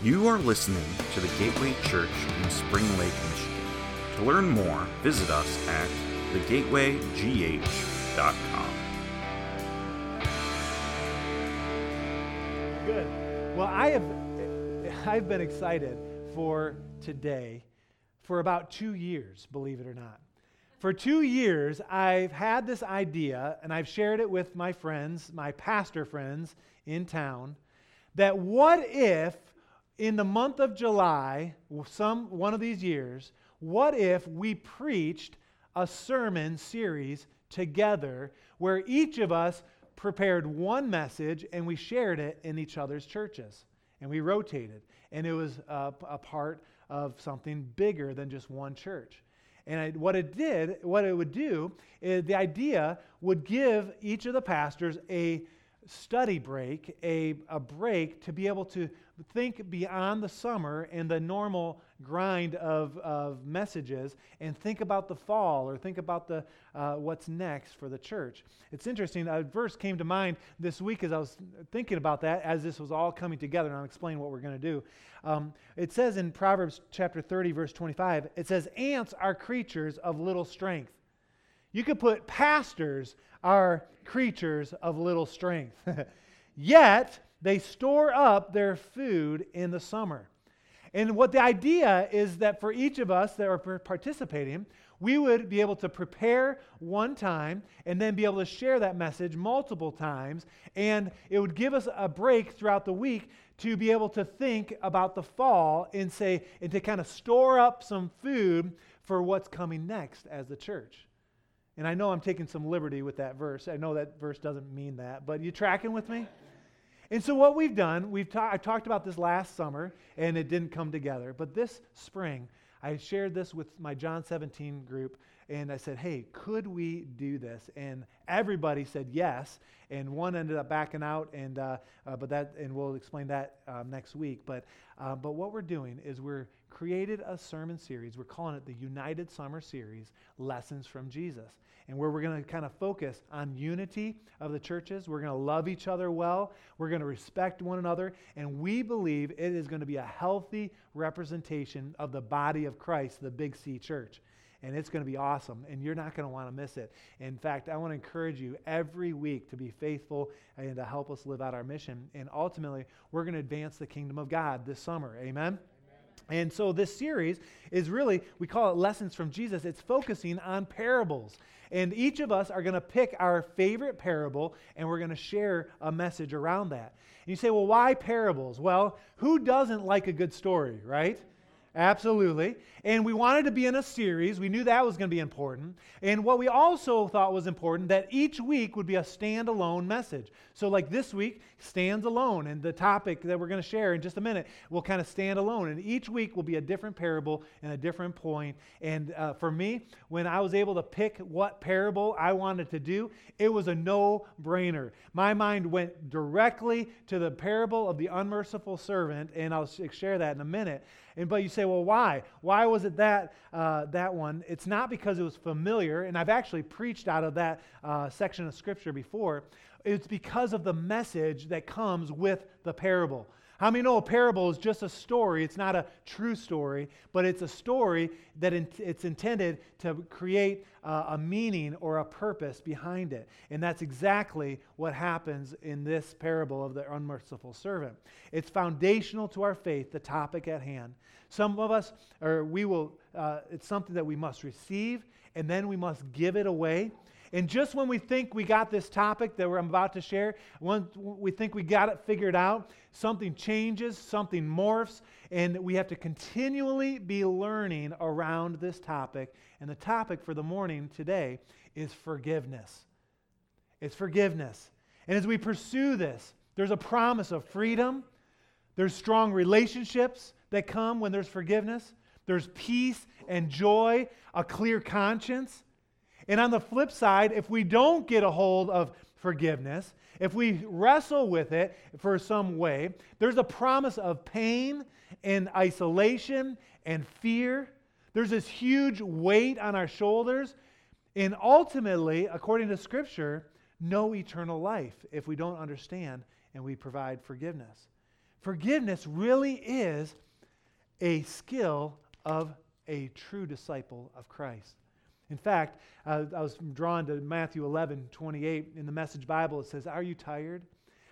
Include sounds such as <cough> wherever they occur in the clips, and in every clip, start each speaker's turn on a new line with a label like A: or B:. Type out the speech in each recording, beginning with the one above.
A: You are listening to the Gateway Church in Spring Lake, Michigan. To learn more, visit us at thegatewaygh.com.
B: Good. Well, I have I've been excited for today for about 2 years, believe it or not. For 2 years, I've had this idea and I've shared it with my friends, my pastor friends in town, that what if in the month of July, some one of these years, what if we preached a sermon series together where each of us prepared one message and we shared it in each other's churches and we rotated. And it was a, a part of something bigger than just one church. And I, what it did what it would do is the idea would give each of the pastors a study break a, a break to be able to think beyond the summer and the normal grind of, of messages and think about the fall or think about the, uh, what's next for the church. It's interesting, a verse came to mind this week as I was thinking about that as this was all coming together, and I'll explain what we're going to do. Um, it says in Proverbs chapter 30, verse 25, it says, Ants are creatures of little strength. You could put pastors are creatures of little strength. <laughs> Yet, they store up their food in the summer. And what the idea is that for each of us that are participating, we would be able to prepare one time and then be able to share that message multiple times. And it would give us a break throughout the week to be able to think about the fall and say, and to kind of store up some food for what's coming next as the church. And I know I'm taking some liberty with that verse. I know that verse doesn't mean that, but you tracking with me? And so, what we've done, we've ta- I talked about this last summer, and it didn't come together. But this spring, I shared this with my John 17 group, and I said, hey, could we do this? And everybody said yes, and one ended up backing out, and, uh, uh, but that, and we'll explain that um, next week. But, uh, but what we're doing is we're created a sermon series. We're calling it the United Summer Series Lessons from Jesus and where we're going to kind of focus on unity of the churches. We're going to love each other well. We're going to respect one another. And we believe it is going to be a healthy representation of the body of Christ, the Big C church. And it's going to be awesome, and you're not going to want to miss it. In fact, I want to encourage you every week to be faithful and to help us live out our mission. And ultimately, we're going to advance the kingdom of God this summer. Amen? And so this series is really, we call it Lessons from Jesus. It's focusing on parables. And each of us are going to pick our favorite parable and we're going to share a message around that. And you say, well, why parables? Well, who doesn't like a good story, right? Absolutely. And we wanted to be in a series. We knew that was going to be important. And what we also thought was important that each week would be a standalone message. So like this week stands alone and the topic that we're going to share in just a minute will kind of stand alone and each week will be a different parable and a different point. And uh, for me, when I was able to pick what parable I wanted to do, it was a no-brainer. My mind went directly to the parable of the unmerciful servant and I'll share that in a minute. And, but you say, well, why? Why was it that, uh, that one? It's not because it was familiar, and I've actually preached out of that uh, section of Scripture before. It's because of the message that comes with the parable. How many know a parable is just a story? It's not a true story, but it's a story that it's intended to create a meaning or a purpose behind it. And that's exactly what happens in this parable of the unmerciful servant. It's foundational to our faith, the topic at hand. Some of us, or we will, uh, it's something that we must receive and then we must give it away. And just when we think we got this topic that I'm about to share, when we think we got it figured out, something changes, something morphs, and we have to continually be learning around this topic. And the topic for the morning today is forgiveness. It's forgiveness. And as we pursue this, there's a promise of freedom, there's strong relationships that come when there's forgiveness, there's peace and joy, a clear conscience. And on the flip side, if we don't get a hold of forgiveness, if we wrestle with it for some way, there's a promise of pain and isolation and fear. There's this huge weight on our shoulders. And ultimately, according to Scripture, no eternal life if we don't understand and we provide forgiveness. Forgiveness really is a skill of a true disciple of Christ. In fact, uh, I was drawn to Matthew 11, 28 in the Message Bible. It says, Are you tired?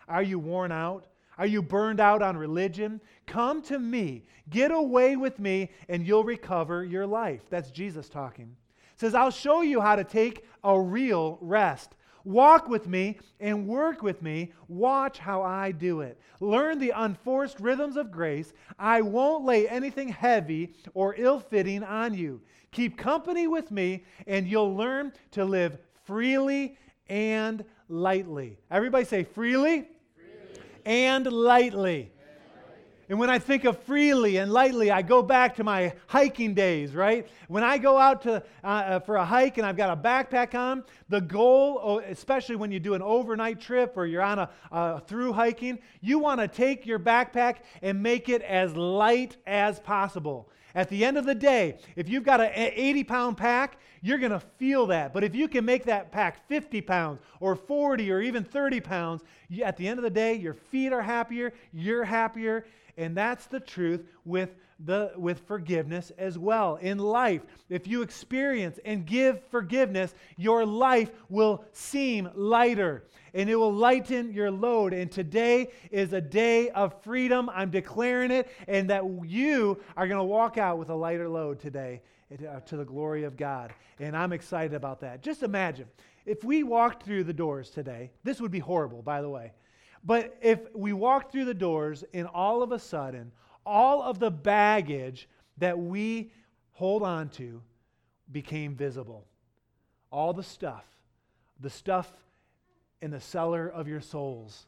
B: Are you worn out? Are you burned out on religion? Come to me. Get away with me, and you'll recover your life. That's Jesus talking. It says, I'll show you how to take a real rest. Walk with me and work with me. Watch how I do it. Learn the unforced rhythms of grace. I won't lay anything heavy or ill fitting on you. Keep company with me, and you'll learn to live freely and lightly. Everybody say freely, freely. and lightly. And when I think of freely and lightly, I go back to my hiking days, right? When I go out to, uh, uh, for a hike and I've got a backpack on, the goal, oh, especially when you do an overnight trip or you're on a uh, through hiking, you want to take your backpack and make it as light as possible. At the end of the day, if you've got an 80 pound pack, you're going to feel that. But if you can make that pack 50 pounds or 40 or even 30 pounds, you, at the end of the day, your feet are happier, you're happier, and that's the truth with the with forgiveness as well. In life, if you experience and give forgiveness, your life will seem lighter and it will lighten your load. And today is a day of freedom. I'm declaring it and that you are going to walk out with a lighter load today uh, to the glory of God. And I'm excited about that. Just imagine if we walked through the doors today, this would be horrible, by the way. But if we walked through the doors and all of a sudden, all of the baggage that we hold on to became visible, all the stuff, the stuff in the cellar of your souls,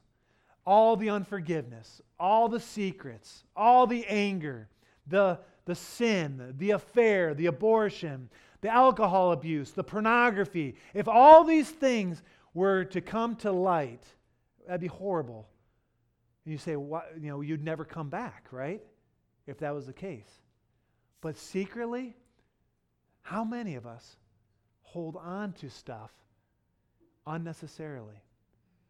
B: all the unforgiveness, all the secrets, all the anger, the, the sin, the affair, the abortion, the alcohol abuse, the pornography, if all these things were to come to light, That'd be horrible. And you say, what, you know, you'd never come back, right? If that was the case. But secretly, how many of us hold on to stuff unnecessarily?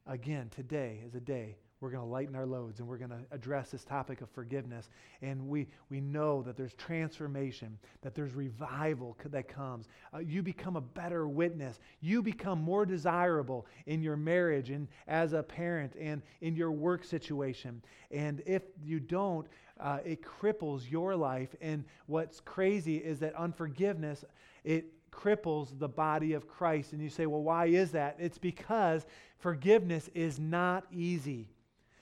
B: Again, today is a day we're going to lighten our loads and we're going to address this topic of forgiveness. And we, we know that there's transformation, that there's revival that comes. Uh, you become a better witness. You become more desirable in your marriage and as a parent and in your work situation. And if you don't, uh, it cripples your life. And what's crazy is that unforgiveness, it cripples the body of Christ. And you say, well, why is that? It's because forgiveness is not easy.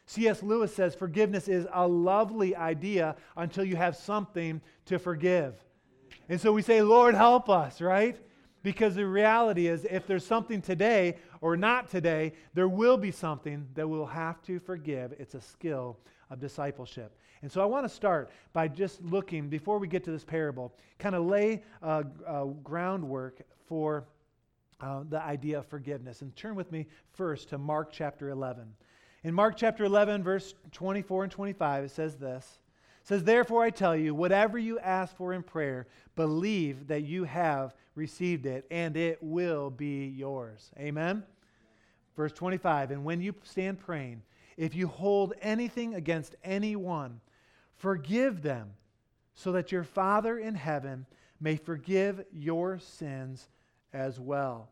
B: C.S. Lewis says forgiveness is a lovely idea until you have something to forgive. And so we say, Lord, help us, right? Because the reality is, if there's something today or not today, there will be something that we'll have to forgive. It's a skill of discipleship. And so I want to start by just looking, before we get to this parable, kind of lay uh, uh, groundwork for uh, the idea of forgiveness. And turn with me first to Mark chapter 11. In Mark chapter 11, verse 24 and 25, it says this. It says, Therefore I tell you, whatever you ask for in prayer, believe that you have received it, and it will be yours. Amen? Verse 25, And when you stand praying, if you hold anything against anyone, forgive them, so that your Father in heaven may forgive your sins as well.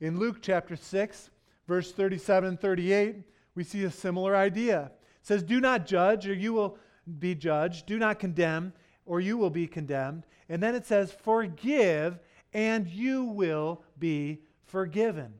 B: In Luke chapter 6, verse 37 and 38, we see a similar idea. It says, Do not judge, or you will be judged. Do not condemn, or you will be condemned. And then it says, Forgive, and you will be forgiven.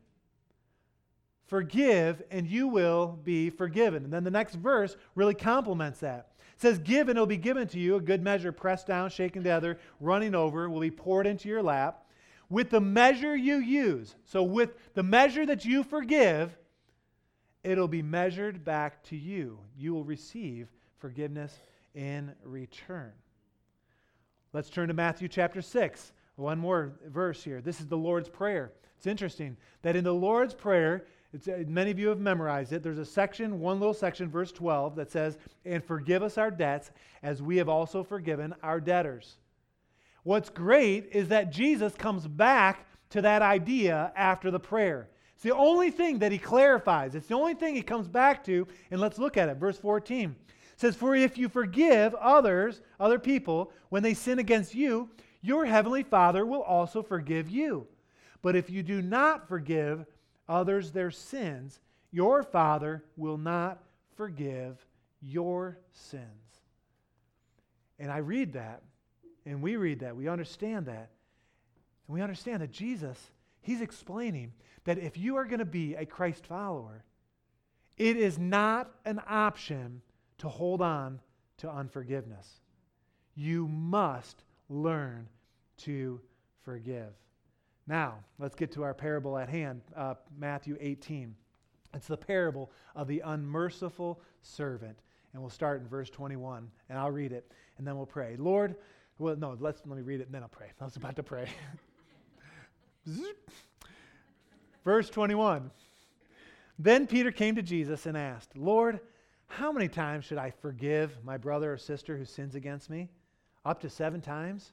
B: Forgive, and you will be forgiven. And then the next verse really complements that. It says, Give, and it will be given to you. A good measure, pressed down, shaken together, running over, will be poured into your lap. With the measure you use, so with the measure that you forgive, it'll be measured back to you. You will receive forgiveness in return. Let's turn to Matthew chapter 6. One more verse here. This is the Lord's Prayer. It's interesting that in the Lord's Prayer, uh, many of you have memorized it. There's a section, one little section, verse 12, that says, And forgive us our debts as we have also forgiven our debtors. What's great is that Jesus comes back to that idea after the prayer. It's the only thing that he clarifies. It's the only thing he comes back to. And let's look at it. Verse 14 says, For if you forgive others, other people, when they sin against you, your heavenly Father will also forgive you. But if you do not forgive others their sins, your Father will not forgive your sins. And I read that, and we read that, we understand that. And we understand that Jesus, He's explaining that if you are going to be a Christ follower, it is not an option to hold on to unforgiveness. You must learn to forgive. Now, let's get to our parable at hand, uh, Matthew 18. It's the parable of the unmerciful servant. And we'll start in verse 21, and I'll read it, and then we'll pray. Lord, well, no, let's, let me read it, and then I'll pray. <laughs> I was about to pray. <laughs> verse 21. Then Peter came to Jesus and asked, Lord, how many times should I forgive my brother or sister who sins against me? Up to seven times?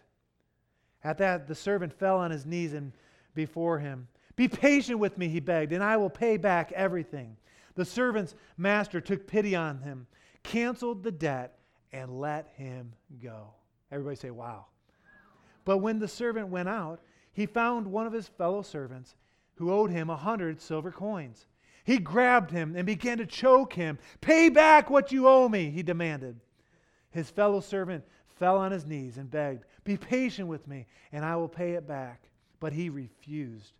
B: At that, the servant fell on his knees and before him. Be patient with me, he begged, and I will pay back everything. The servant's master took pity on him, canceled the debt, and let him go. Everybody say, wow. But when the servant went out, he found one of his fellow servants who owed him a hundred silver coins. He grabbed him and began to choke him. Pay back what you owe me, he demanded. His fellow servant fell on his knees and begged, Be patient with me, and I will pay it back. But he refused.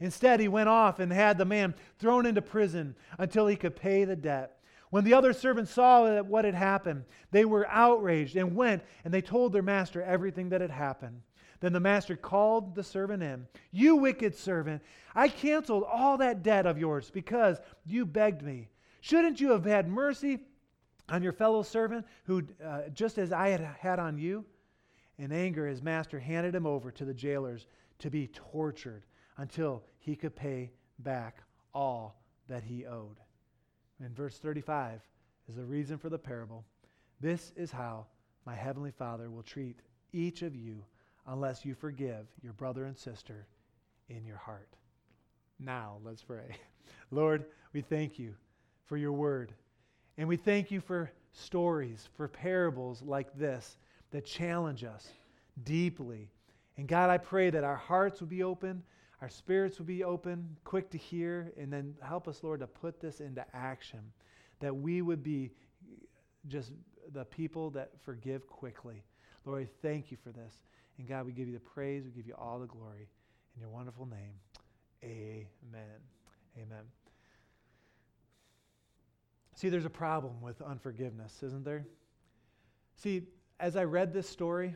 B: Instead, he went off and had the man thrown into prison until he could pay the debt. When the other servants saw what had happened, they were outraged and went and they told their master everything that had happened. Then the master called the servant in. You wicked servant, I canceled all that debt of yours because you begged me. Shouldn't you have had mercy on your fellow servant, who, uh, just as I had had on you? In anger, his master handed him over to the jailers to be tortured until he could pay back all that he owed. In verse 35 is the reason for the parable. This is how my heavenly Father will treat each of you unless you forgive your brother and sister in your heart. Now, let's pray. <laughs> Lord, we thank you for your word. And we thank you for stories, for parables like this that challenge us deeply. And God, I pray that our hearts would be open, our spirits would be open, quick to hear, and then help us, Lord, to put this into action. That we would be just the people that forgive quickly. Lord, I thank you for this. And God, we give you the praise, we give you all the glory. In your wonderful name, amen. Amen. See, there's a problem with unforgiveness, isn't there? See, as I read this story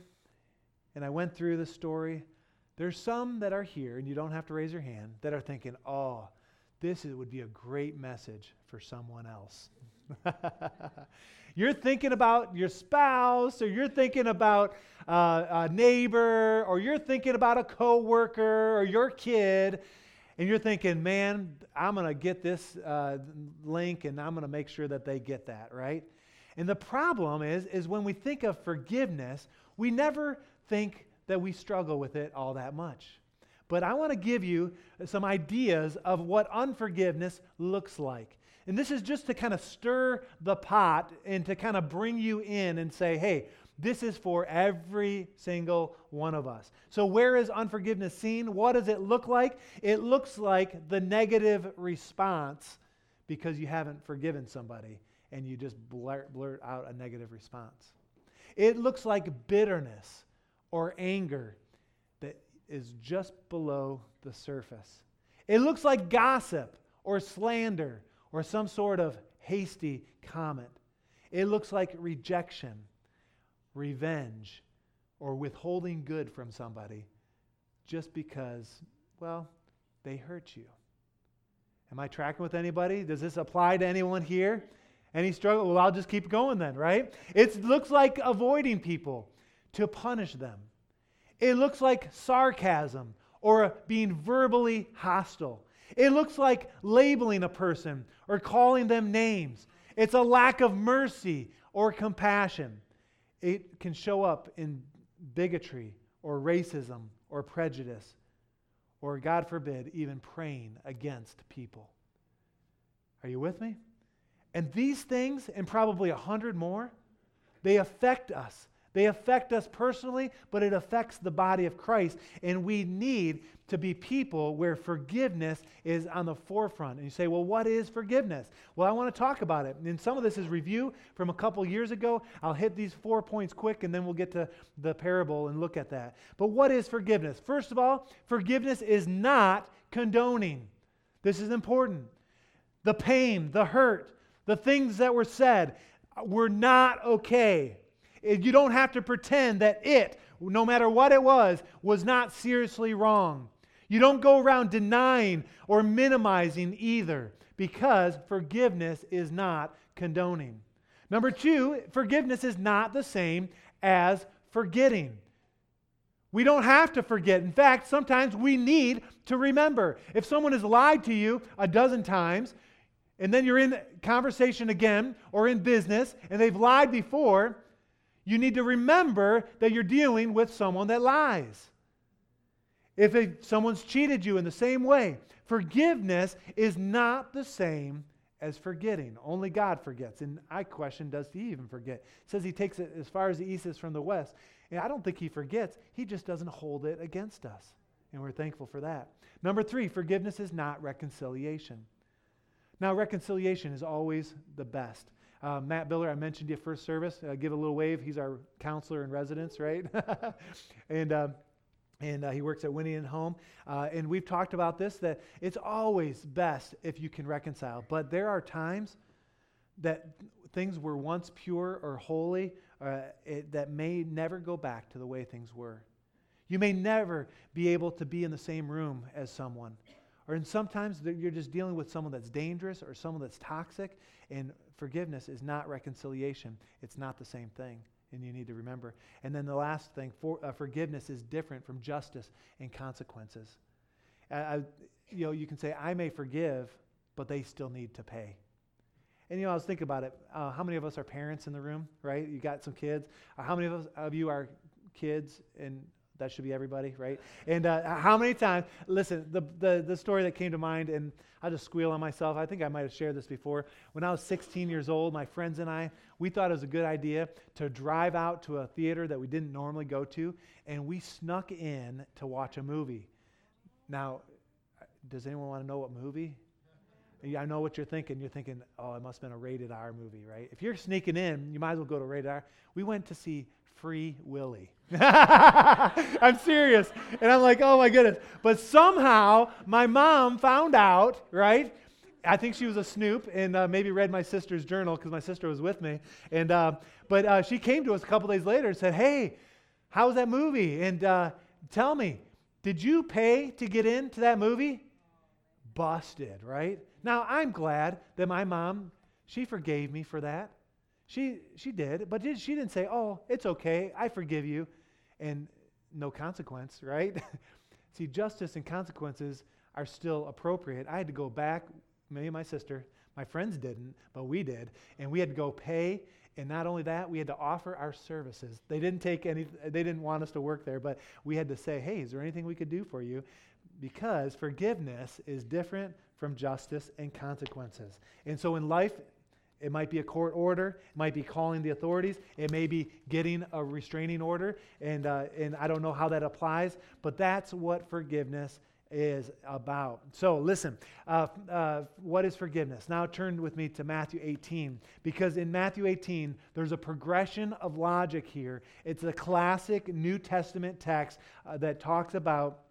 B: and I went through this story, there's some that are here, and you don't have to raise your hand, that are thinking, oh, this would be a great message for someone else. <laughs> you're thinking about your spouse, or you're thinking about uh, a neighbor, or you're thinking about a coworker, or your kid, and you're thinking, man, I'm going to get this uh, link and I'm going to make sure that they get that, right? And the problem is, is when we think of forgiveness, we never think that we struggle with it all that much. But I want to give you some ideas of what unforgiveness looks like. And this is just to kind of stir the pot and to kind of bring you in and say, hey, this is for every single one of us. So, where is unforgiveness seen? What does it look like? It looks like the negative response because you haven't forgiven somebody and you just blurt, blurt out a negative response. It looks like bitterness or anger that is just below the surface. It looks like gossip or slander or some sort of hasty comment. It looks like rejection revenge or withholding good from somebody just because, well, they hurt you. Am I tracking with anybody? Does this apply to anyone here? Any struggle? Well, I'll just keep going then, right? It looks like avoiding people to punish them. It looks like sarcasm or being verbally hostile. It looks like labeling a person or calling them names. It's a lack of mercy or compassion. It can show up in bigotry or racism or prejudice or, God forbid, even praying against people. Are you with me? And these things, and probably a hundred more, they affect us. They affect us personally, but it affects the body of Christ. And we need to be people where forgiveness is on the forefront. And you say, well, what is forgiveness? Well, I want to talk about it. And some of this is review from a couple years ago. I'll hit these four points quick, and then we'll get to the parable and look at that. But what is forgiveness? First of all, forgiveness is not condoning. This is important. The pain, the hurt, the things that were said were not okay. You don't have to pretend that it, no matter what it was, was not seriously wrong. You don't go around denying or minimizing either because forgiveness is not condoning. Number two, forgiveness is not the same as forgetting. We don't have to forget. In fact, sometimes we need to remember. If someone has lied to you a dozen times, and then you're in conversation again or in business, and they've lied before, you need to remember that you're dealing with someone that lies. If it, someone's cheated you in the same way, forgiveness is not the same as forgetting. Only God forgets. And I question, does he even forget? It says he takes it as far as the east is from the west. And I don't think he forgets. He just doesn't hold it against us. And we're thankful for that. Number three, forgiveness is not reconciliation. Now, reconciliation is always the best. Uh, Matt Biller, I mentioned you first service. Uh, give a little wave. He's our counselor in residence, right? <laughs> and uh, and uh, he works at Winning at Home. Uh, and we've talked about this that it's always best if you can reconcile. But there are times that things were once pure or holy uh, it, that may never go back to the way things were. You may never be able to be in the same room as someone. Or and sometimes you're just dealing with someone that's dangerous or someone that's toxic, and forgiveness is not reconciliation. It's not the same thing, and you need to remember. And then the last thing, for, uh, forgiveness is different from justice and consequences. Uh, you know, you can say, I may forgive, but they still need to pay. And you know, I was thinking about it. Uh, how many of us are parents in the room, right? You got some kids. Uh, how many of, us, of you are kids and that should be everybody, right? And uh, how many times, listen, the, the, the story that came to mind, and I'll just squeal on myself. I think I might have shared this before. When I was 16 years old, my friends and I, we thought it was a good idea to drive out to a theater that we didn't normally go to, and we snuck in to watch a movie. Now, does anyone want to know what movie? I know what you're thinking. You're thinking, oh, it must have been a rated R movie, right? If you're sneaking in, you might as well go to rated R. We went to see Free Willy. <laughs> I'm serious. And I'm like, oh my goodness. But somehow my mom found out, right? I think she was a snoop and uh, maybe read my sister's journal because my sister was with me. And uh, but uh, she came to us a couple days later and said, "Hey, how was that movie? And uh, tell me, did you pay to get into that movie?" Busted, right? Now I'm glad that my mom she forgave me for that. She, she did, but did, she didn't say, Oh, it's okay, I forgive you, and no consequence, right? <laughs> See, justice and consequences are still appropriate. I had to go back, me and my sister, my friends didn't, but we did, and we had to go pay. And not only that, we had to offer our services. They didn't take any, they didn't want us to work there, but we had to say, hey, is there anything we could do for you? Because forgiveness is different from justice and consequences. And so in life, it might be a court order. It might be calling the authorities. It may be getting a restraining order. And, uh, and I don't know how that applies, but that's what forgiveness is about. So, listen, uh, uh, what is forgiveness? Now turn with me to Matthew 18, because in Matthew 18, there's a progression of logic here. It's a classic New Testament text uh, that talks about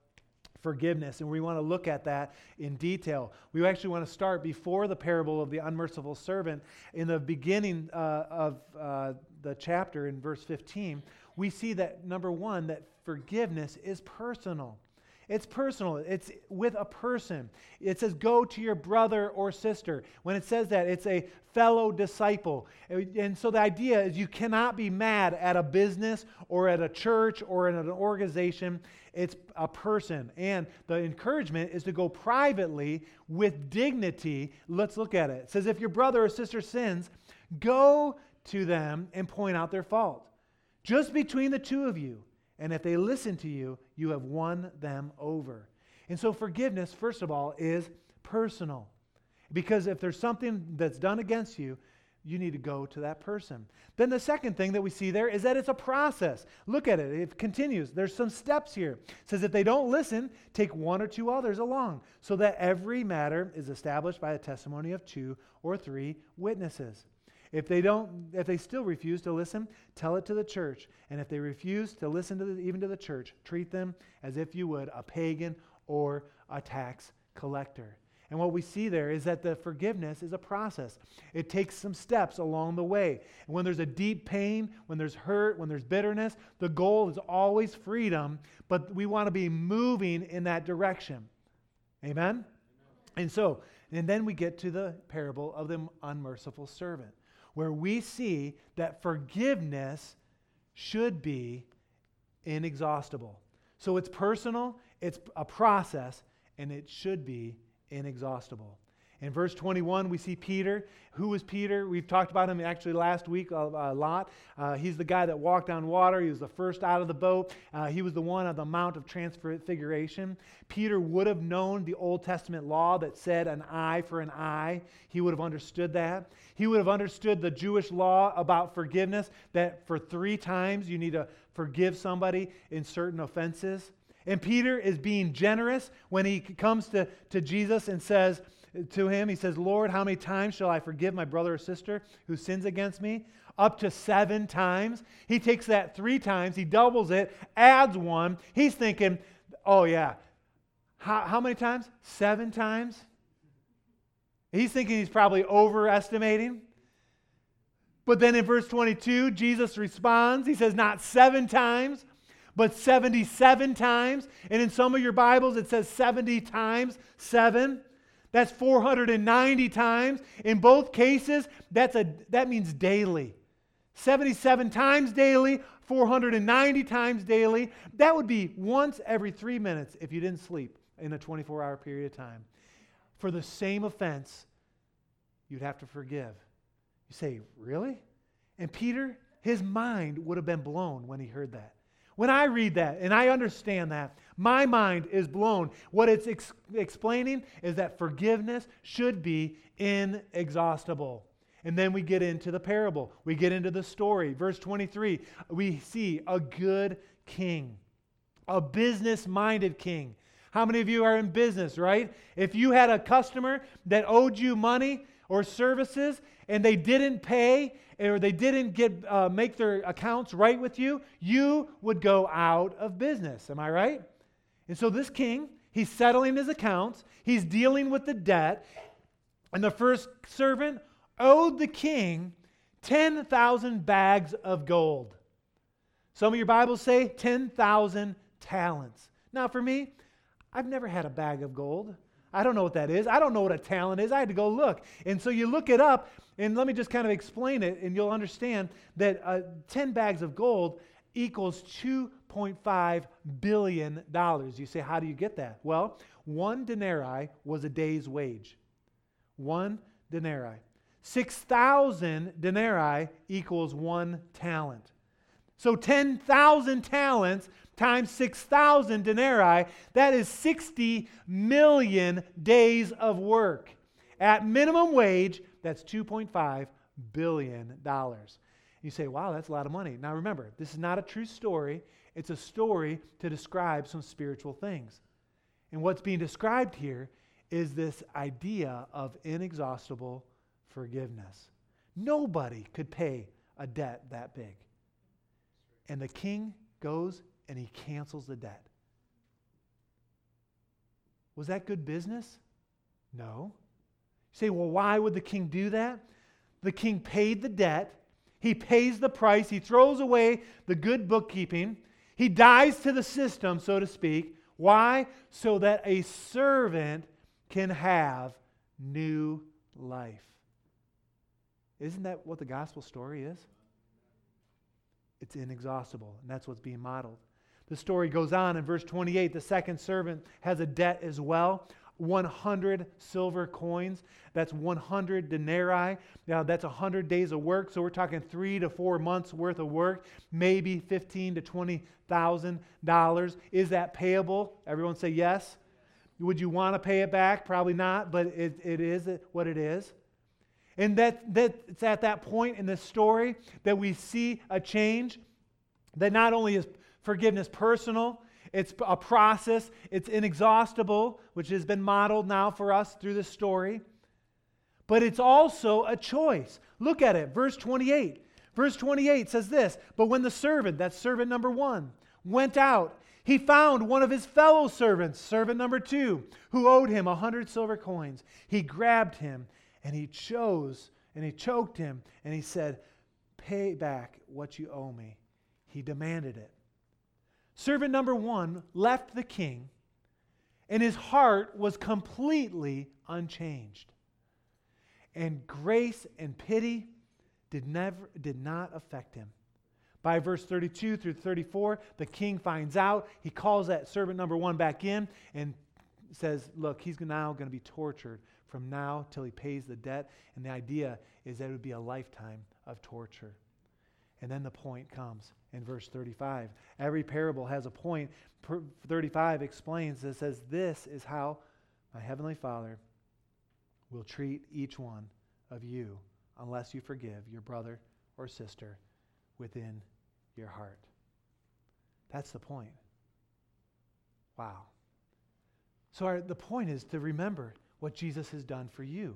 B: forgiveness. And we want to look at that in detail. We actually want to start before the parable of the unmerciful servant. In the beginning uh, of uh, the chapter, in verse 15, we see that number one, that forgiveness is personal. It's personal. It's with a person. It says, go to your brother or sister. When it says that, it's a fellow disciple. And so the idea is you cannot be mad at a business or at a church or in an organization. It's a person. And the encouragement is to go privately with dignity. Let's look at it. It says, if your brother or sister sins, go to them and point out their fault. Just between the two of you. And if they listen to you, you have won them over. And so forgiveness, first of all, is personal. Because if there's something that's done against you, you need to go to that person. Then the second thing that we see there is that it's a process. Look at it. It continues. There's some steps here. It says if they don't listen, take one or two others along, so that every matter is established by the testimony of two or three witnesses. If they don't, if they still refuse to listen, tell it to the church. And if they refuse to listen to the, even to the church, treat them as if you would a pagan or a tax collector. And what we see there is that the forgiveness is a process. It takes some steps along the way. And when there's a deep pain, when there's hurt, when there's bitterness, the goal is always freedom, but we want to be moving in that direction. Amen? And so, and then we get to the parable of the unmerciful servant where we see that forgiveness should be inexhaustible. So it's personal, it's a process, and it should be inexhaustible. In verse 21, we see Peter. Who was Peter? We've talked about him actually last week a, a lot. Uh, he's the guy that walked on water. He was the first out of the boat. Uh, he was the one on the Mount of Transfiguration. Peter would have known the Old Testament law that said an eye for an eye. He would have understood that. He would have understood the Jewish law about forgiveness that for three times you need to forgive somebody in certain offenses. And Peter is being generous when he comes to, to Jesus and says, to him. He says, Lord, how many times shall I forgive my brother or sister who sins against me? Up to seven times. He takes that three times, he doubles it, adds one. He's thinking, oh, yeah. How, how many times? Seven times? He's thinking he's probably overestimating. But then in verse 22, Jesus responds. He says, not seven times, but 77 times. And in some of your Bibles, it says 70 times seven. That's 490 times. In both cases, that's a, that means daily. 77 times daily, 490 times daily. That would be once every three minutes if you didn't sleep in a 24 hour period of time. For the same offense, you'd have to forgive. You say, Really? And Peter, his mind would have been blown when he heard that. When I read that and I understand that, my mind is blown. What it's ex- explaining is that forgiveness should be inexhaustible. And then we get into the parable. We get into the story. Verse 23, we see a good king, a business minded king. How many of you are in business, right? If you had a customer that owed you money or services and they didn't pay or they didn't get, uh, make their accounts right with you, you would go out of business. Am I right? And so this king, he's settling his accounts, he's dealing with the debt, and the first servant owed the king 10,000 bags of gold. Some of your Bibles say 10,000 talents. Now, for me, I've never had a bag of gold. I don't know what that is. I don't know what a talent is. I had to go look. And so you look it up, and let me just kind of explain it, and you'll understand that uh, 10 bags of gold equals $2.5 billion. You say, how do you get that? Well, one denarii was a day's wage. One denarii. 6,000 denarii equals one talent. So 10,000 talents times 6,000 denarii, that is 60 million days of work. At minimum wage, that's $2.5 billion. You say, wow, that's a lot of money. Now remember, this is not a true story, it's a story to describe some spiritual things. And what's being described here is this idea of inexhaustible forgiveness. Nobody could pay a debt that big. And the king goes and he cancels the debt. Was that good business? No. You say, well, why would the king do that? The king paid the debt, he pays the price, he throws away the good bookkeeping, he dies to the system, so to speak. Why? So that a servant can have new life. Isn't that what the gospel story is? It's inexhaustible, and that's what's being modeled. The story goes on in verse 28. The second servant has a debt as well. 100 silver coins. That's 100 denarii. Now, that's 100 days of work. So we're talking three to four months worth of work, maybe 15 to 20,000 dollars. Is that payable? Everyone say yes. Would you want to pay it back? Probably not, but it, it is what it is. And that, that it's at that point in the story that we see a change that not only is forgiveness personal, it's a process, it's inexhaustible, which has been modeled now for us through the story. But it's also a choice. Look at it, verse 28. Verse 28 says this But when the servant, that's servant number one, went out, he found one of his fellow servants, servant number two, who owed him a hundred silver coins. He grabbed him and he chose and he choked him and he said, Pay back what you owe me. He demanded it. Servant number one left the king, and his heart was completely unchanged. And grace and pity did, never, did not affect him. By verse 32 through 34, the king finds out. He calls that servant number one back in and says, Look, he's now going to be tortured from now till he pays the debt. And the idea is that it would be a lifetime of torture. And then the point comes in verse 35. Every parable has a point. 35 explains this says, This is how my heavenly Father will treat each one of you unless you forgive your brother or sister within your heart. That's the point. Wow. So, our, the point is to remember what Jesus has done for you.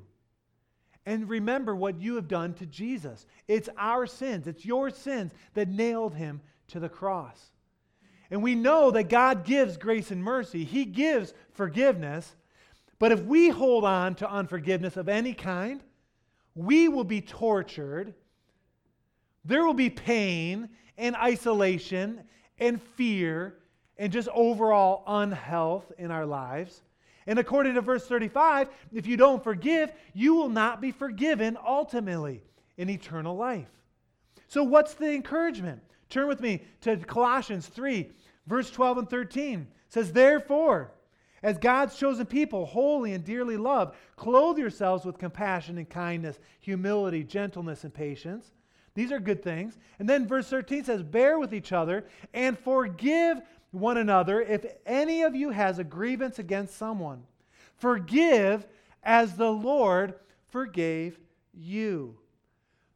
B: And remember what you have done to Jesus. It's our sins, it's your sins that nailed him to the cross. And we know that God gives grace and mercy, He gives forgiveness. But if we hold on to unforgiveness of any kind, we will be tortured. There will be pain and isolation and fear and just overall unhealth in our lives. And according to verse 35, if you don't forgive, you will not be forgiven ultimately in eternal life. So, what's the encouragement? Turn with me to Colossians 3, verse 12 and 13. It says, Therefore, as God's chosen people, holy and dearly loved, clothe yourselves with compassion and kindness, humility, gentleness, and patience. These are good things. And then verse 13 says, Bear with each other and forgive one another if any of you has a grievance against someone. Forgive as the Lord forgave you.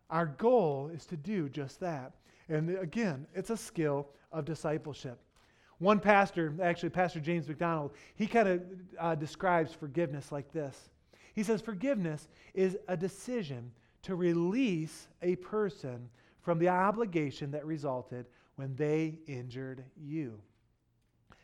B: Our goal is to do just that. And again, it's a skill of discipleship. One pastor, actually, Pastor James MacDonald, he kind of uh, describes forgiveness like this. He says, Forgiveness is a decision to release a person from the obligation that resulted when they injured you.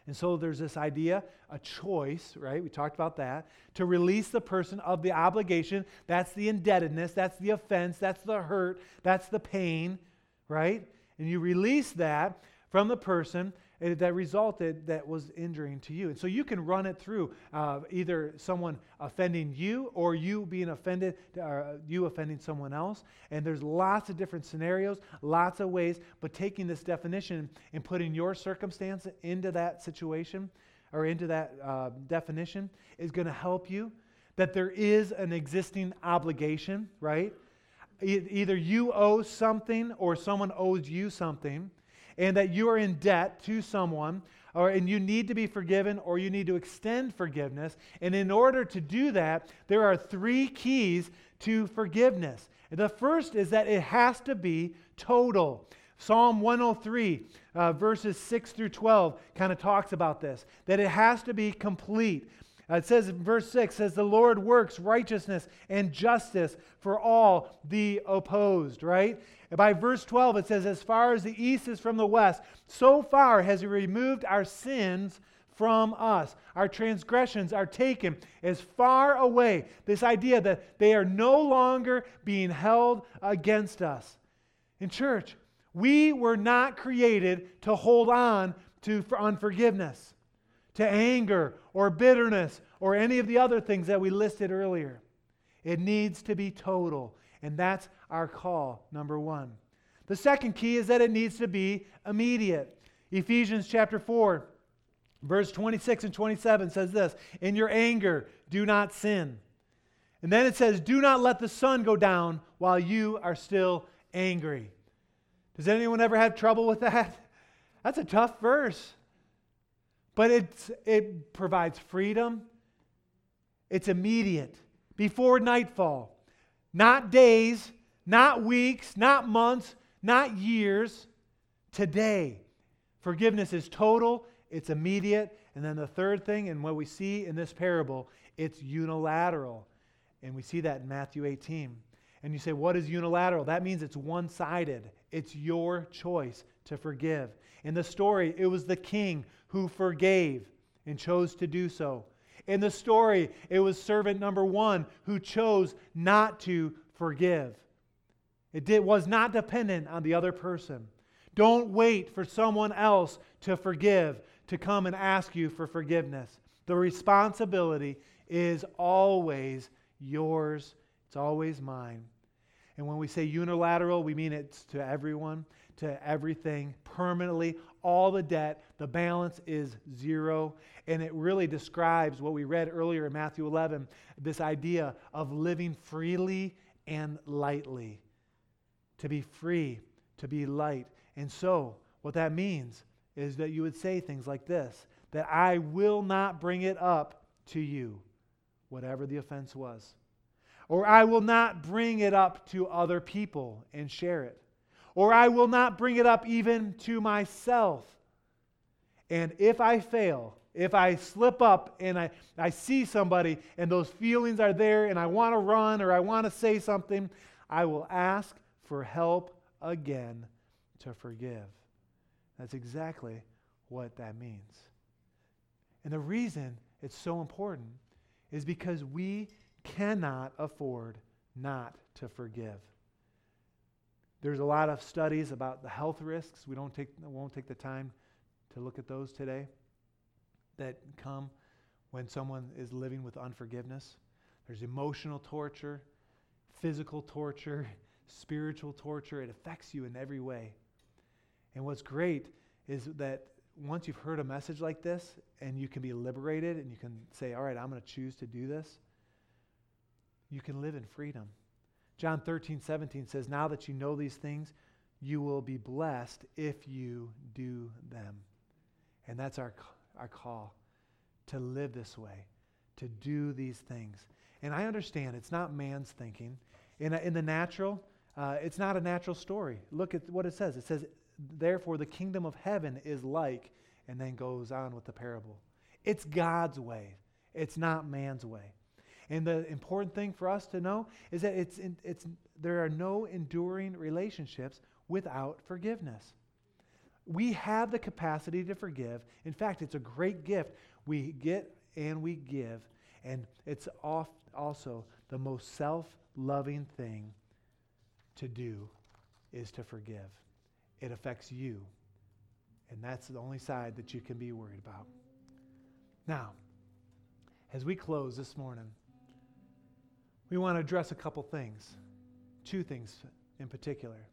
B: And so there's this idea, a choice, right? We talked about that, to release the person of the obligation. That's the indebtedness, that's the offense, that's the hurt, that's the pain, right? And you release that from the person that resulted that was injuring to you. And so you can run it through uh, either someone offending you or you being offended, uh, you offending someone else. And there's lots of different scenarios, lots of ways, but taking this definition and putting your circumstance into that situation or into that uh, definition is going to help you. That there is an existing obligation, right? either you owe something or someone owes you something, and that you are in debt to someone, or, and you need to be forgiven or you need to extend forgiveness. And in order to do that, there are three keys to forgiveness. The first is that it has to be total. Psalm 103, uh, verses 6 through 12, kind of talks about this that it has to be complete. Uh, it says in verse 6 says the Lord works righteousness and justice for all the opposed, right? And by verse 12 it says as far as the east is from the west, so far has he removed our sins from us. Our transgressions are taken as far away. This idea that they are no longer being held against us. In church, we were not created to hold on to unforgiveness to anger or bitterness or any of the other things that we listed earlier. It needs to be total. And that's our call, number one. The second key is that it needs to be immediate. Ephesians chapter 4, verse 26 and 27 says this In your anger, do not sin. And then it says, Do not let the sun go down while you are still angry. Does anyone ever have trouble with that? <laughs> That's a tough verse. But it's, it provides freedom, it's immediate, before nightfall. Not days, not weeks, not months, not years. Today. Forgiveness is total, it's immediate. And then the third thing, and what we see in this parable, it's unilateral. And we see that in Matthew 18. And you say, what is unilateral? That means it's one sided. It's your choice to forgive. In the story, it was the king who forgave and chose to do so. In the story, it was servant number one who chose not to forgive. It did, was not dependent on the other person. Don't wait for someone else to forgive, to come and ask you for forgiveness. The responsibility is always yours, it's always mine. And when we say unilateral, we mean it's to everyone, to everything, permanently, all the debt. The balance is zero. And it really describes what we read earlier in Matthew 11 this idea of living freely and lightly. To be free, to be light. And so, what that means is that you would say things like this that I will not bring it up to you, whatever the offense was. Or I will not bring it up to other people and share it. Or I will not bring it up even to myself. And if I fail, if I slip up and I, I see somebody and those feelings are there and I want to run or I want to say something, I will ask for help again to forgive. That's exactly what that means. And the reason it's so important is because we cannot afford not to forgive. There's a lot of studies about the health risks. We don't take, won't take the time to look at those today that come when someone is living with unforgiveness. There's emotional torture, physical torture, <laughs> spiritual torture. It affects you in every way. And what's great is that once you've heard a message like this and you can be liberated and you can say, All right, I'm going to choose to do this, you can live in freedom. John 13, 17 says, Now that you know these things, you will be blessed if you do them. And that's our, our call to live this way, to do these things. And I understand it's not man's thinking. In, a, in the natural, uh, it's not a natural story. Look at what it says. It says, Therefore, the kingdom of heaven is like, and then goes on with the parable. It's God's way, it's not man's way. And the important thing for us to know is that it's, it's, there are no enduring relationships without forgiveness. We have the capacity to forgive. In fact, it's a great gift. We get and we give. And it's also the most self loving thing to do is to forgive. It affects you. And that's the only side that you can be worried about. Now, as we close this morning, we want to address a couple things, two things in particular.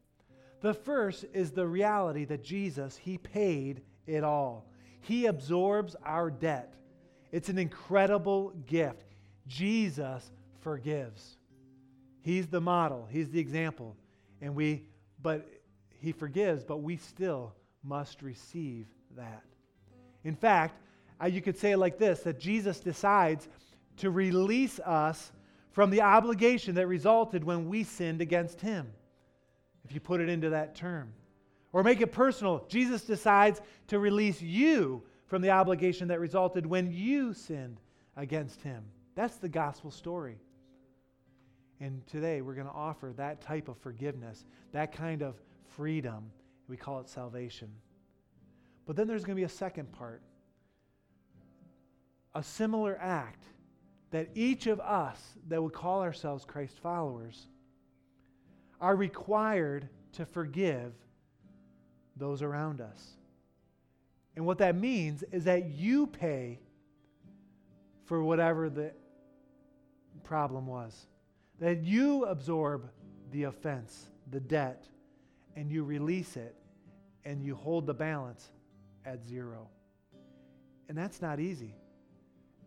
B: The first is the reality that Jesus, He paid it all. He absorbs our debt. It's an incredible gift. Jesus forgives. He's the model, He's the example. And we, but He forgives, but we still must receive that. In fact, uh, you could say it like this that Jesus decides to release us from the obligation that resulted when we sinned against him, if you put it into that term. Or make it personal. Jesus decides to release you from the obligation that resulted when you sinned against him. That's the gospel story. And today we're going to offer that type of forgiveness, that kind of freedom. We call it salvation. But then there's going to be a second part a similar act that each of us that would call ourselves Christ followers are required to forgive those around us. And what that means is that you pay for whatever the problem was, that you absorb the offense, the debt, and you release it, and you hold the balance at zero. And that's not easy.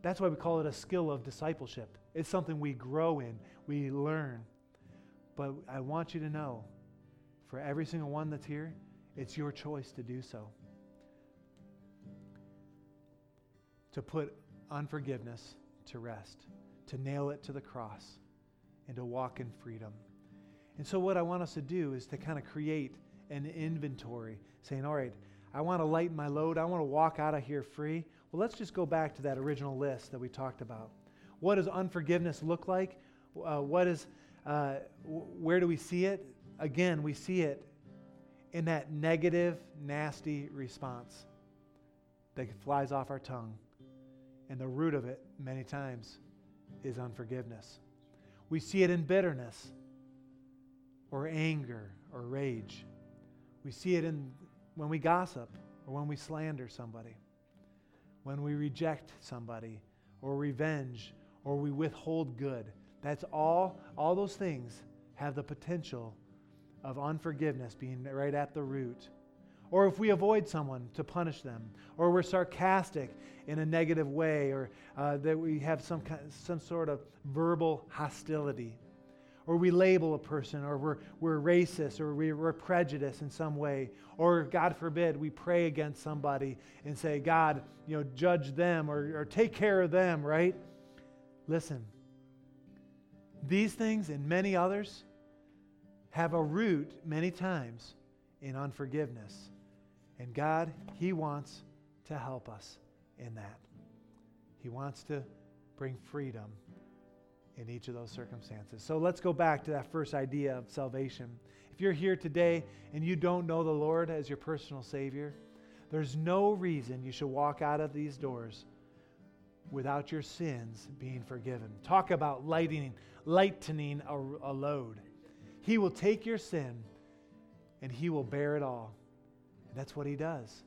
B: That's why we call it a skill of discipleship. It's something we grow in, we learn. But I want you to know for every single one that's here, it's your choice to do so. To put unforgiveness to rest, to nail it to the cross, and to walk in freedom. And so, what I want us to do is to kind of create an inventory, saying, All right, I want to lighten my load. I want to walk out of here free. Well, let's just go back to that original list that we talked about. What does unforgiveness look like? Uh, what is, uh, where do we see it? Again, we see it in that negative, nasty response that flies off our tongue. And the root of it, many times, is unforgiveness. We see it in bitterness or anger or rage. We see it in when we gossip or when we slander somebody, when we reject somebody or revenge or we withhold good. That's all, all those things have the potential of unforgiveness being right at the root. Or if we avoid someone to punish them, or we're sarcastic in a negative way, or uh, that we have some, kind, some sort of verbal hostility or we label a person, or we're, we're racist, or we're prejudiced in some way, or God forbid, we pray against somebody and say, God, you know, judge them or, or take care of them, right? Listen, these things and many others have a root many times in unforgiveness. And God, He wants to help us in that. He wants to bring freedom in each of those circumstances. So let's go back to that first idea of salvation. If you're here today and you don't know the Lord as your personal Savior, there's no reason you should walk out of these doors without your sins being forgiven. Talk about lightening, lightening a, a load. He will take your sin and He will bear it all. And that's what He does.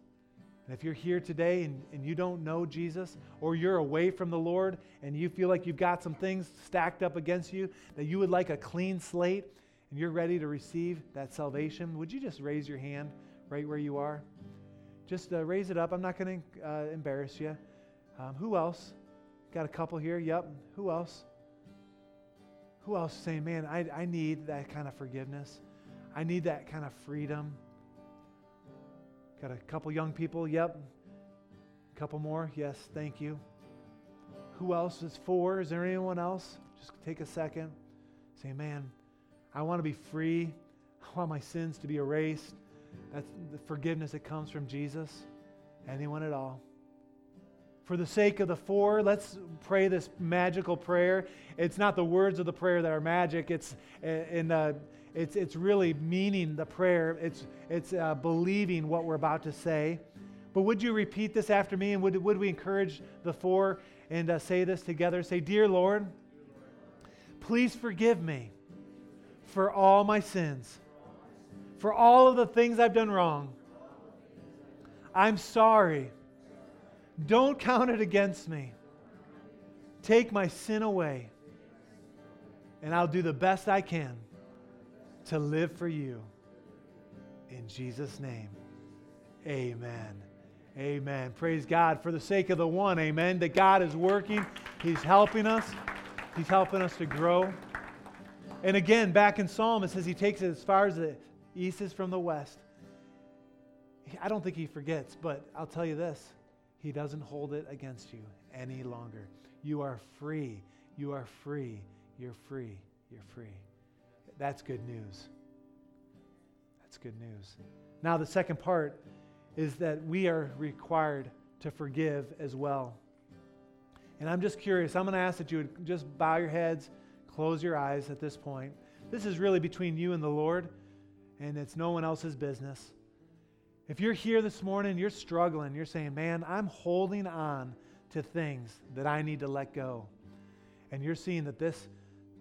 B: And if you're here today and, and you don't know Jesus, or you're away from the Lord and you feel like you've got some things stacked up against you, that you would like a clean slate and you're ready to receive that salvation, would you just raise your hand right where you are? Just uh, raise it up. I'm not going to uh, embarrass you. Um, who else? Got a couple here. Yep. Who else? Who else saying, man, I, I need that kind of forgiveness? I need that kind of freedom. Got a couple young people? Yep. A couple more? Yes, thank you. Who else is four? Is there anyone else? Just take a second. Say, man, I want to be free. I want my sins to be erased. That's the forgiveness that comes from Jesus. Anyone at all? For the sake of the four, let's pray this magical prayer. It's not the words of the prayer that are magic. It's eh, in the it's, it's really meaning the prayer, it's, it's uh, believing what we're about to say. But would you repeat this after me? And would, would we encourage the four and uh, say this together? Say, Dear Lord, please forgive me for all my sins, for all of the things I've done wrong. I'm sorry. Don't count it against me. Take my sin away, and I'll do the best I can to live for you. In Jesus' name, amen. Amen. Praise God for the sake of the one, amen, that God is working. He's helping us, He's helping us to grow. And again, back in Psalm, it says He takes it as far as the east is from the west. I don't think He forgets, but I'll tell you this He doesn't hold it against you any longer. You are free. You are free. You're free. You're free. That's good news. That's good news. Now, the second part is that we are required to forgive as well. And I'm just curious. I'm going to ask that you would just bow your heads, close your eyes at this point. This is really between you and the Lord, and it's no one else's business. If you're here this morning, you're struggling, you're saying, Man, I'm holding on to things that I need to let go. And you're seeing that this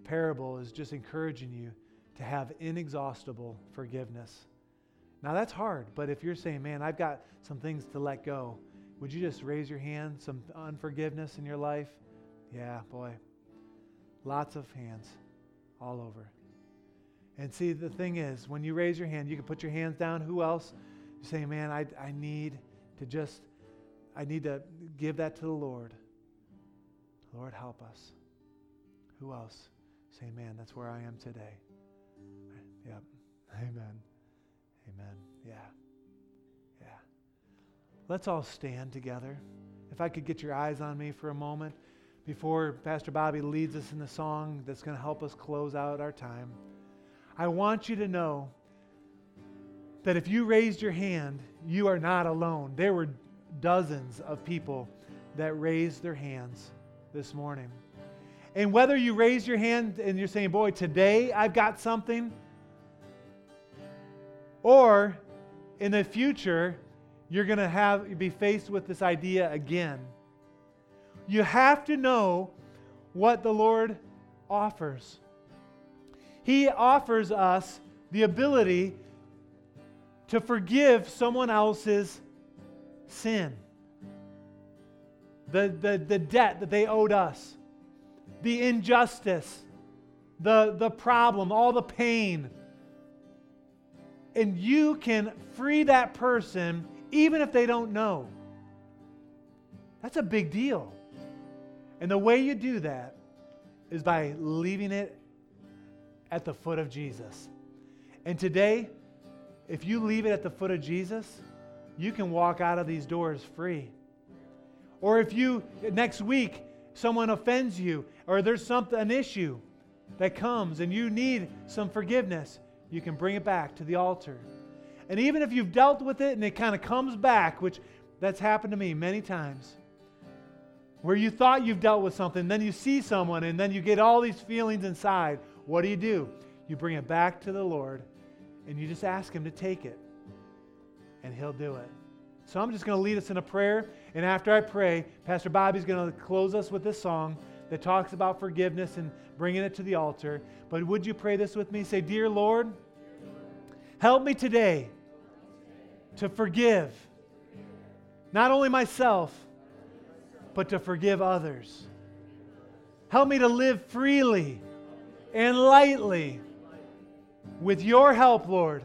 B: parable is just encouraging you to have inexhaustible forgiveness. Now that's hard, but if you're saying, man, I've got some things to let go, would you just raise your hand? Some unforgiveness in your life? Yeah, boy. Lots of hands all over. And see, the thing is, when you raise your hand, you can put your hands down. Who else? You say, man, I, I need to just, I need to give that to the Lord. Lord, help us. Who else? Say, man, that's where I am today. Amen. Amen. Yeah. Yeah. Let's all stand together. If I could get your eyes on me for a moment before Pastor Bobby leads us in the song that's going to help us close out our time. I want you to know that if you raised your hand, you are not alone. There were dozens of people that raised their hands this morning. And whether you raise your hand and you're saying, Boy, today I've got something, or in the future, you're going to have be faced with this idea again. You have to know what the Lord offers. He offers us the ability to forgive someone else's sin, the, the, the debt that they owed us, the injustice, the, the problem, all the pain and you can free that person even if they don't know. That's a big deal. And the way you do that is by leaving it at the foot of Jesus. And today, if you leave it at the foot of Jesus, you can walk out of these doors free. Or if you, next week, someone offends you, or there's something, an issue that comes and you need some forgiveness, you can bring it back to the altar. And even if you've dealt with it and it kind of comes back, which that's happened to me many times, where you thought you've dealt with something, then you see someone, and then you get all these feelings inside. What do you do? You bring it back to the Lord and you just ask Him to take it, and He'll do it. So I'm just going to lead us in a prayer. And after I pray, Pastor Bobby's going to close us with this song that talks about forgiveness and bringing it to the altar. But would you pray this with me? Say, Dear Lord, help me today to forgive not only myself, but to forgive others. Help me to live freely and lightly. With your help, Lord,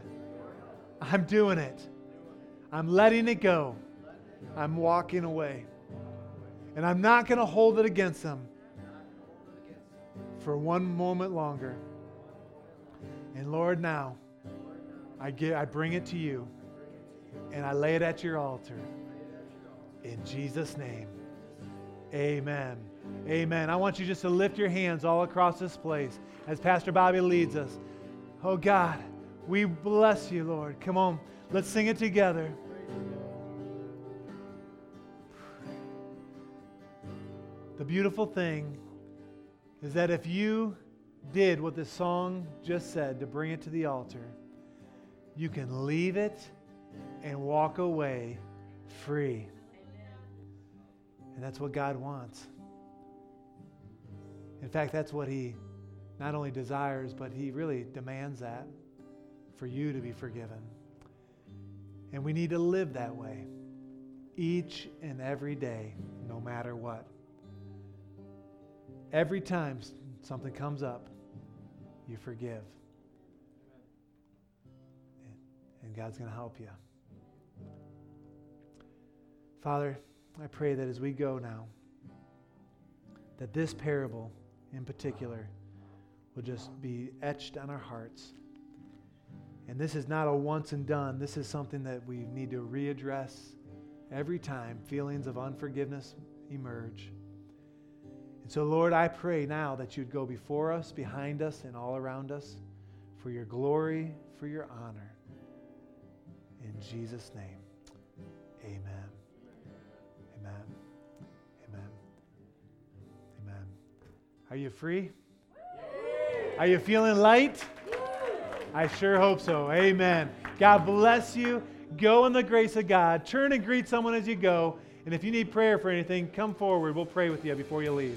B: I'm doing it. I'm letting it go. I'm walking away. And I'm not going to hold it against them for one moment longer. And Lord, now I, get, I bring it to you and I lay it at your altar. In Jesus' name, amen. Amen. I want you just to lift your hands all across this place as Pastor Bobby leads us. Oh God, we bless you, Lord. Come on, let's sing it together. The beautiful thing is that if you did what this song just said to bring it to the altar, you can leave it and walk away free. And that's what God wants. In fact, that's what He not only desires, but He really demands that for you to be forgiven. And we need to live that way each and every day, no matter what. Every time something comes up, you forgive. And God's going to help you. Father, I pray that as we go now, that this parable in particular will just be etched on our hearts. And this is not a once and done. This is something that we need to readdress every time feelings of unforgiveness emerge. And so, Lord, I pray now that you'd go before us, behind us, and all around us for your glory, for your honor. In Jesus' name, amen. Amen. Amen. Amen. Are you free? Are you feeling light? I sure hope so. Amen. God bless you. Go in the grace of God. Turn and greet someone as you go. And if you need prayer for anything, come forward. We'll pray with you before you leave.